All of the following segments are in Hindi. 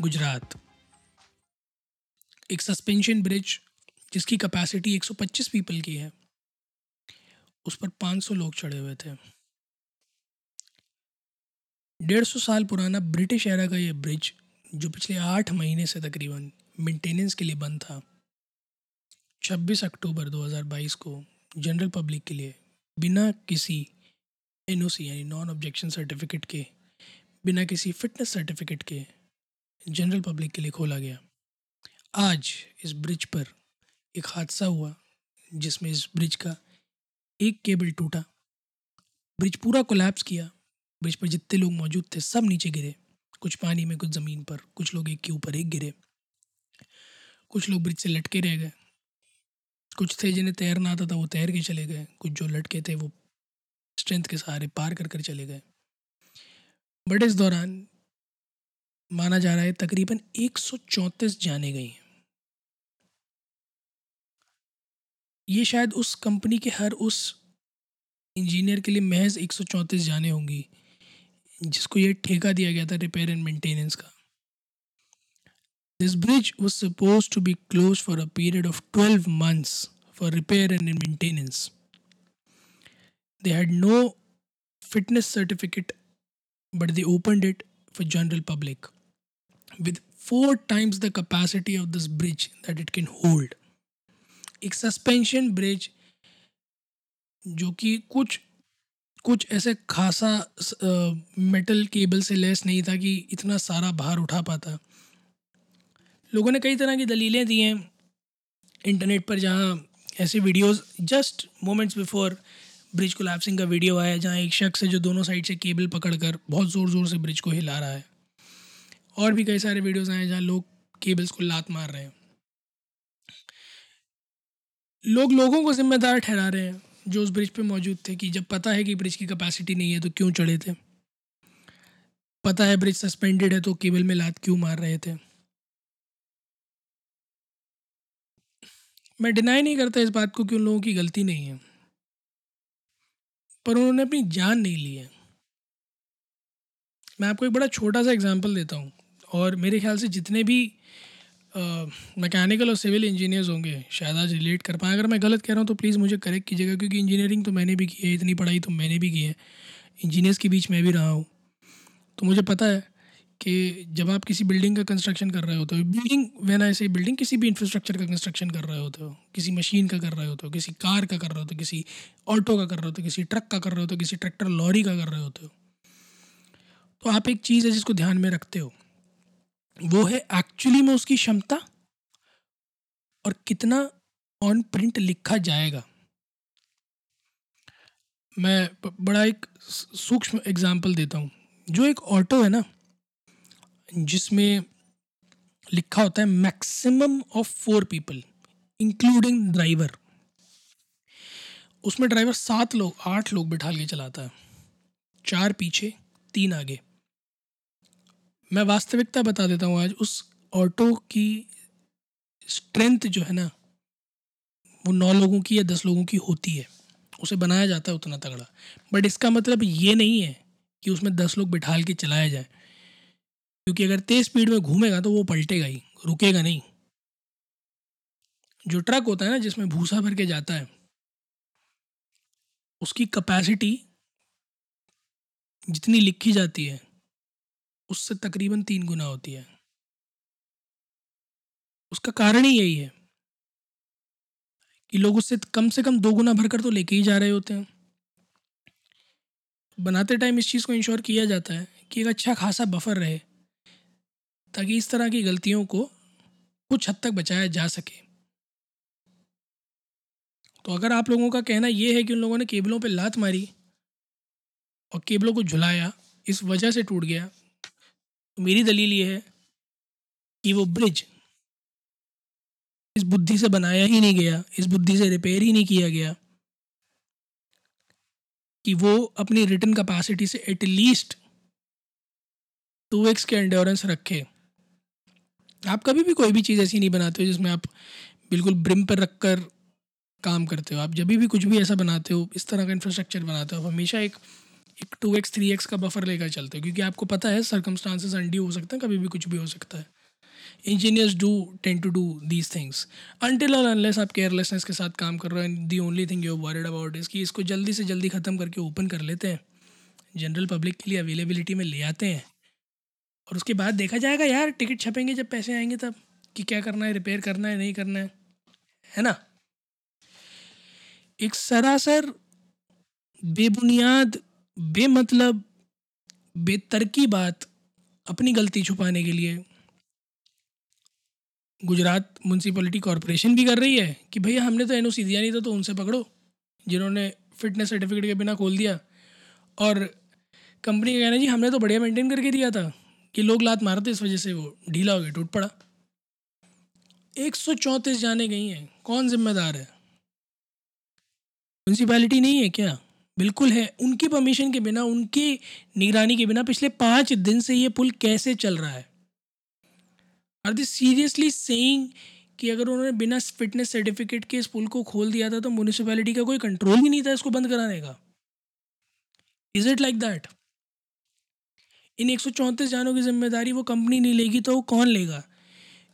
गुजरात। एक सस्पेंशन ब्रिज जिसकी कैपेसिटी 125 पीपल की है, उस पर 500 लोग चढ़े हुए थे। डेढ़ सौ साल पुराना ब्रिटिश एरा का यह ब्रिज जो पिछले आठ महीने से तकरीबन मेंटेनेंस के लिए बंद था 26 अक्टूबर 2022 को जनरल पब्लिक के लिए बिना किसी एनओसी यानी नॉन ऑब्जेक्शन सर्टिफिकेट के, बिना किसी फिटनेस सर्टिफिकेट के जनरल पब्लिक के लिए खोला गया। आज इस ब्रिज पर एक हादसा हुआ, जिसमें इस ब्रिज का एक केबल टूटा। ब्रिज पूरा कोलैप्स किया। ब्रिज पर जितने लोग मौजूद थे, सब नीचे गिरे। कुछ पानी में, कुछ ज़मीन पर, कुछ लोग एक के ऊपर, एक गिरे। कुछ लोग ब्रिज से लटके रह गए। कुछ थे जिन्हें तैरना आता था, वो तैर के चले गए। कुछ जो लटके थे, वो स्ट्रेंथ के सहारे पार कर कर चले गए। बट इस दौरान माना जा रहा है, तकरीबन एक सौ चौंतीस जाने गई हैं। ये शायद उस कंपनी के हर उस इंजीनियर के लिए महज एक सौ चौंतीस जाने होंगी, जिसको ये ठेका दिया गया था रिपेयर एंड मेंटेनेंस का। This bridge was suppose to be close for a period of twelve months for repair and maintenance they had no fitness certificate but they opened it for general public. With four times the capacity of this bridge that it can hold. एक सस्पेंशन ब्रिज जो कि कुछ कुछ ऐसे खासा मेटल केबल से लेस नहीं था कि इतना सारा भार उठा पाता। लोगों ने कई तरह की दलीलें दी हैं इंटरनेट पर जहाँ ऐसे videos just moments before bridge collapsing का वीडियो आया, जहाँ एक शख्स है जो दोनों साइड से केबल पकड़कर बहुत ज़ोर ज़ोर से ब्रिज को हिला रहा है। और भी कई सारे वीडियोस आए जहाँ लोग केबल्स को लात मार रहे हैं। लोग लोगों को जिम्मेदार ठहरा रहे हैं, जो उस ब्रिज पे मौजूद थे कि जब पता है कि ब्रिज की कैपेसिटी नहीं है तो क्यों चढ़े थे? पता है ब्रिज सस्पेंडेड है तो केबल में लात क्यों मार रहे थे? मैं डिनाई नहीं करता इस बात को कि उन लोगों की गलती नहीं है, पर उन्होंने अपनी जान नहीं ली है। मैं आपको एक बड़ा छोटा सा एग्जांपल देता हूँ। और मेरे ख्याल से जितने भी मैकेनिकल और सिविल इंजीनियर्स होंगे, शायद आज रिलेट कर पाएँ। अगर मैं गलत कह रहा हूँ तो प्लीज़ मुझे करेक्ट कीजिएगा, क्योंकि इंजीनियरिंग तो मैंने भी की है, इतनी पढ़ाई तो मैंने भी की है। इंजीनियर्स के बीच मैं भी रहा हूँ। तो मुझे पता है कि जब आप किसी बिल्डिंग का कंस्ट्रक्शन कर रहे होते हो बिल्डिंग वैन ऐसे बिल्डिंग किसी भी इंफ्रास्ट्रक्चर का कंस्ट्रक्शन कर रहे होते हो, किसी मशीन का कर रहे होते हो, किसी कार का कर रहे होते हो, किसी ऑटो का कर रहे होते हो, किसी ट्रक का कर रहे होते हो, किसी ट्रैक्टर लॉरी का कर रहे होते हो तो आप एक चीज़ है जिसको ध्यान में रखते हो। वो है एक्चुअली में उसकी क्षमता और कितना ऑन प्रिंट लिखा जाएगा। मैं बड़ा एक सूक्ष्म एग्ज़ाम्पल देता हूँ। जो एक ऑटो है ना, जिसमें लिखा होता है maximum of four people including driver उसमें ड्राइवर सात लोग, आठ लोग बिठा के चलाता है। चार पीछे, तीन आगे। मैं वास्तविकता बता देता हूँ आज, उस ऑटो की स्ट्रेंथ जो है ना, वो नौ लोगों की या दस लोगों की होती है। उसे बनाया जाता है उतना तगड़ा। बट इसका मतलब ये नहीं है कि उसमें दस लोग बिठाल के चलाया जाए। क्योंकि अगर तेज स्पीड में घूमेगा तो वो पलटेगा ही, रुकेगा नहीं। जो ट्रक होता है ना, जिसमें भूसा भर के जाता है, उसकी कैपेसिटी जितनी लिखी जाती है उससे तकरीबन तीन गुना होती है। उसका कारण ही यही है कि लोग उससे कम से कम दो गुना भरकर तो लेके ही जा रहे होते हैं। बनाते टाइम इस चीज़ को इंश्योर किया जाता है कि एक अच्छा खासा बफर रहे, ताकि इस तरह की गलतियों को कुछ हद तक बचाया जा सके। तो अगर आप लोगों का कहना यह है कि उन लोगों ने केबलों पर लात मारी और केबलों को झुलाया, इस वजह से टूट गया मेरी दलील ये है कि वो ब्रिज इस बुद्धि से बनाया ही नहीं गया, इस बुद्धि से रिपेयर ही नहीं किया गया कि वो अपनी रिटर्न कैपेसिटी से एटलीस्ट टू एक्स के एंडोरेंस रखे। आप कभी भी कोई भी चीज़ ऐसी नहीं बनाते हो जिसमें आप बिल्कुल ब्रिम पर रख कर काम करते हो। आप जब भी कुछ भी ऐसा बनाते हो, इस तरह का इंफ्रास्ट्रक्चर बनाते हो हमेशा एक एक टू एक्स थ्री एक्स का बफर लेकर चलते हो, क्योंकि आपको पता है सर्कमस्टांसेस अंडी हो सकते हैं, कभी भी कुछ भी हो सकता है। Engineers do tend to do these things until और अनलेस आप केयरलेसनेस के साथ काम कर रहे हैं the only thing you worried about is कि इसको जल्दी से जल्दी ख़त्म करके ओपन कर लेते हैं। जनरल पब्लिक के लिए अवेलेबिलिटी में ले आते हैं। और उसके बाद देखा जाएगा, यार टिकट छपेंगे जब पैसे आएँगे तब, कि क्या करना है रिपेयर करना है, नहीं करना है। है ना? एक सरासर बेबुनियाद बेमतलब बेतरकी बात अपनी गलती छुपाने के लिए गुजरात म्यूनसिपलिटी कॉरपोरेशन भी कर रही है कि भैया, हमने तो एनओसी दिया नहीं था तो उनसे पकड़ो, जिन्होंने फिटनेस सर्टिफिकेट के बिना खोल दिया। और कंपनी का कहना जी, हमने तो बढ़िया मेंटेन करके दिया था कि लोग लात मारते इस वजह से वो ढीला हो गया, टूट पड़ा। एक सौ चौंतीस जाने गई हैं। कौन जिम्मेदार है? म्यूनसिपैलिटी नहीं है क्या? बिल्कुल है। उनकी परमिशन के बिना, उनकी निगरानी के बिना पिछले पाँच दिन से ये पुल कैसे चल रहा है? आर दिस सीरियसली सेइंग कि अगर उन्होंने बिना फिटनेस सर्टिफिकेट के इस पुल को खोल दिया था तो म्यूनिसपैलिटी का कोई कंट्रोल ही नहीं था इसको बंद कराने का? इज़ इट लाइक दैट इन एक जानों की ज़िम्मेदारी वो कंपनी नहीं लेगी तो वो कौन लेगा?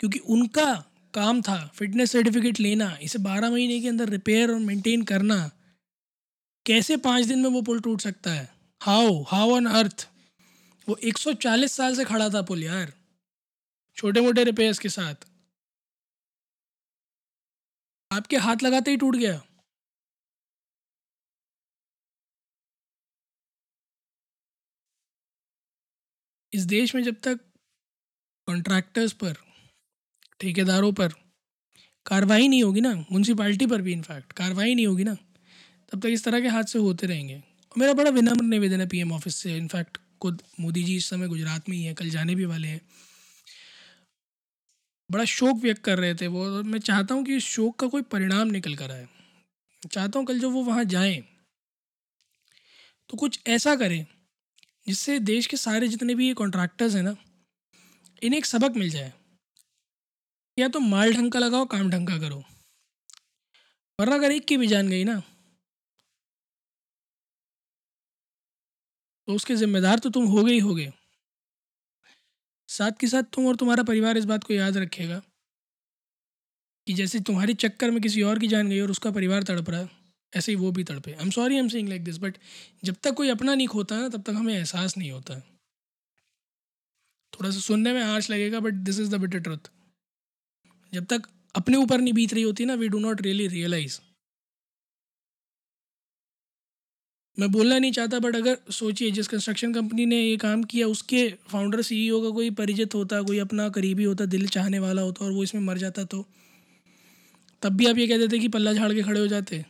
क्योंकि उनका काम था फिटनेस सर्टिफिकेट लेना, इसे बारह महीने के अंदर रिपेयर और मेंटेन करना। कैसे पाँच दिन में वो पुल टूट सकता है? हाउ हाउ ऑन अर्थ वो 140 साल से खड़ा था पुल यार। छोटे मोटे रिपेयर्स के साथ। आपके हाथ लगाते ही टूट गया। इस देश में जब तक कॉन्ट्रैक्टर्स पर, ठेकेदारों पर कार्रवाई नहीं होगी ना म्यूनसिपाल्टी पर भी इनफैक्ट कार्रवाई नहीं होगी ना। तब तक इस तरह के हादसे होते रहेंगे। और मेरा बड़ा विनम्र निवेदन है पीएम ऑफ़िस से। इनफैक्ट खुद मोदी जी इस समय गुजरात में ही हैं, कल जाने भी वाले हैं। बड़ा शोक व्यक्त कर रहे थे वो। और मैं चाहता हूँ कि इस शोक का कोई परिणाम निकल कर आए। चाहता हूँ कल जब वो वहाँ जाएँ तो कुछ ऐसा करें, जिससे देश के सारे जितने भी ये कॉन्ट्रैक्टर्स हैं ना, इन्हें एक सबक मिल जाए। या तो माल ढंग का लगाओ, काम ढंग का करो। वरना अगर एक की भी जान गई ना उसके ज़िम्मेदार तो तुम हो गए ही हो गए। साथ के साथ तुम और तुम्हारा परिवार इस बात को याद रखेगा कि जैसे तुम्हारे चक्कर में किसी और की जान गई और उसका परिवार तड़प रहा है ऐसे ही वो भी तड़पे। I am sorry I am saying like this but जब तक कोई अपना नहीं खोता ना, तब तक हमें एहसास नहीं होता। थोड़ा सा सुनने में हार्श लगेगा but this is the better truth जब तक अपने ऊपर नहीं बीत रही होती ना we do not really realise मैं बोलना नहीं चाहता बट अगर सोचिए, जिस कंस्ट्रक्शन कंपनी ने ये काम किया, उसके फाउंडर सीईओ का कोई परिचित होता, कोई अपना करीबी होता, दिल चाहने वाला होता और वो इसमें मर जाता तो तब भी आप ये कह देते कि पल्ला झाड़ के खड़े हो जाते।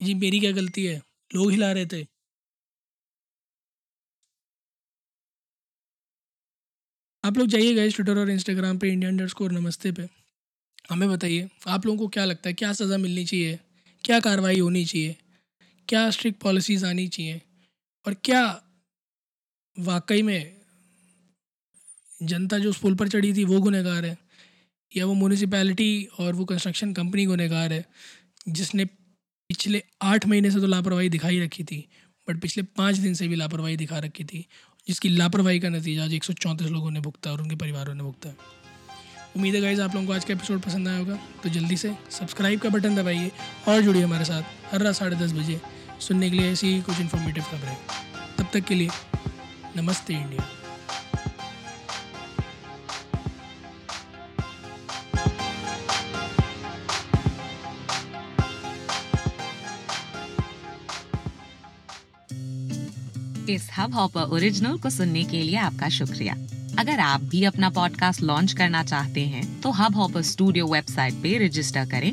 जी, मेरी क्या गलती है? लोग हिला रहे थे। आप लोग जाइएगा इस ट्विटर और इंस्टाग्राम पे इंडिया अंडर स्कोर नमस्ते पे। हमें बताइए, आप लोगों को क्या लगता है? क्या सज़ा मिलनी चाहिए? क्या कार्रवाई होनी चाहिए? क्या स्ट्रिक्ट पॉलिसीज़ आनी चाहिए? और क्या वाकई में जनता जो उस पुल पर चढ़ी थी, वो गुनहगार है? या वो म्यूनिसिपैलिटी और वो कंस्ट्रक्शन कंपनी गुनहगार है, जिसने पिछले आठ महीने से तो लापरवाही दिखाई रखी थी बट पिछले पाँच दिन से भी लापरवाही दिखा रखी थी, जिसकी लापरवाही का नतीजा आज एक सौ चौंतीस लोगों ने भुगता और उनके परिवारों ने भुगता उम्मीद है गाइज़ आप लोगों को आज का एपिसोड पसंद आया होगा तो जल्दी से सब्सक्राइब का बटन दबाइए और जुड़िए हमारे साथ हर रात साढ़े दस बजे। सुनने के लिए ऐसी ही कुछ इन्फॉर्मेटिव खबरें। तब तक के लिए, नमस्ते इंडिया। इस हब हॉपर ओरिजिनल को सुनने के लिए आपका शुक्रिया। अगर आप भी अपना पॉडकास्ट लॉन्च करना चाहते हैं तो हब हॉपर स्टूडियो वेबसाइट पे रजिस्टर करें।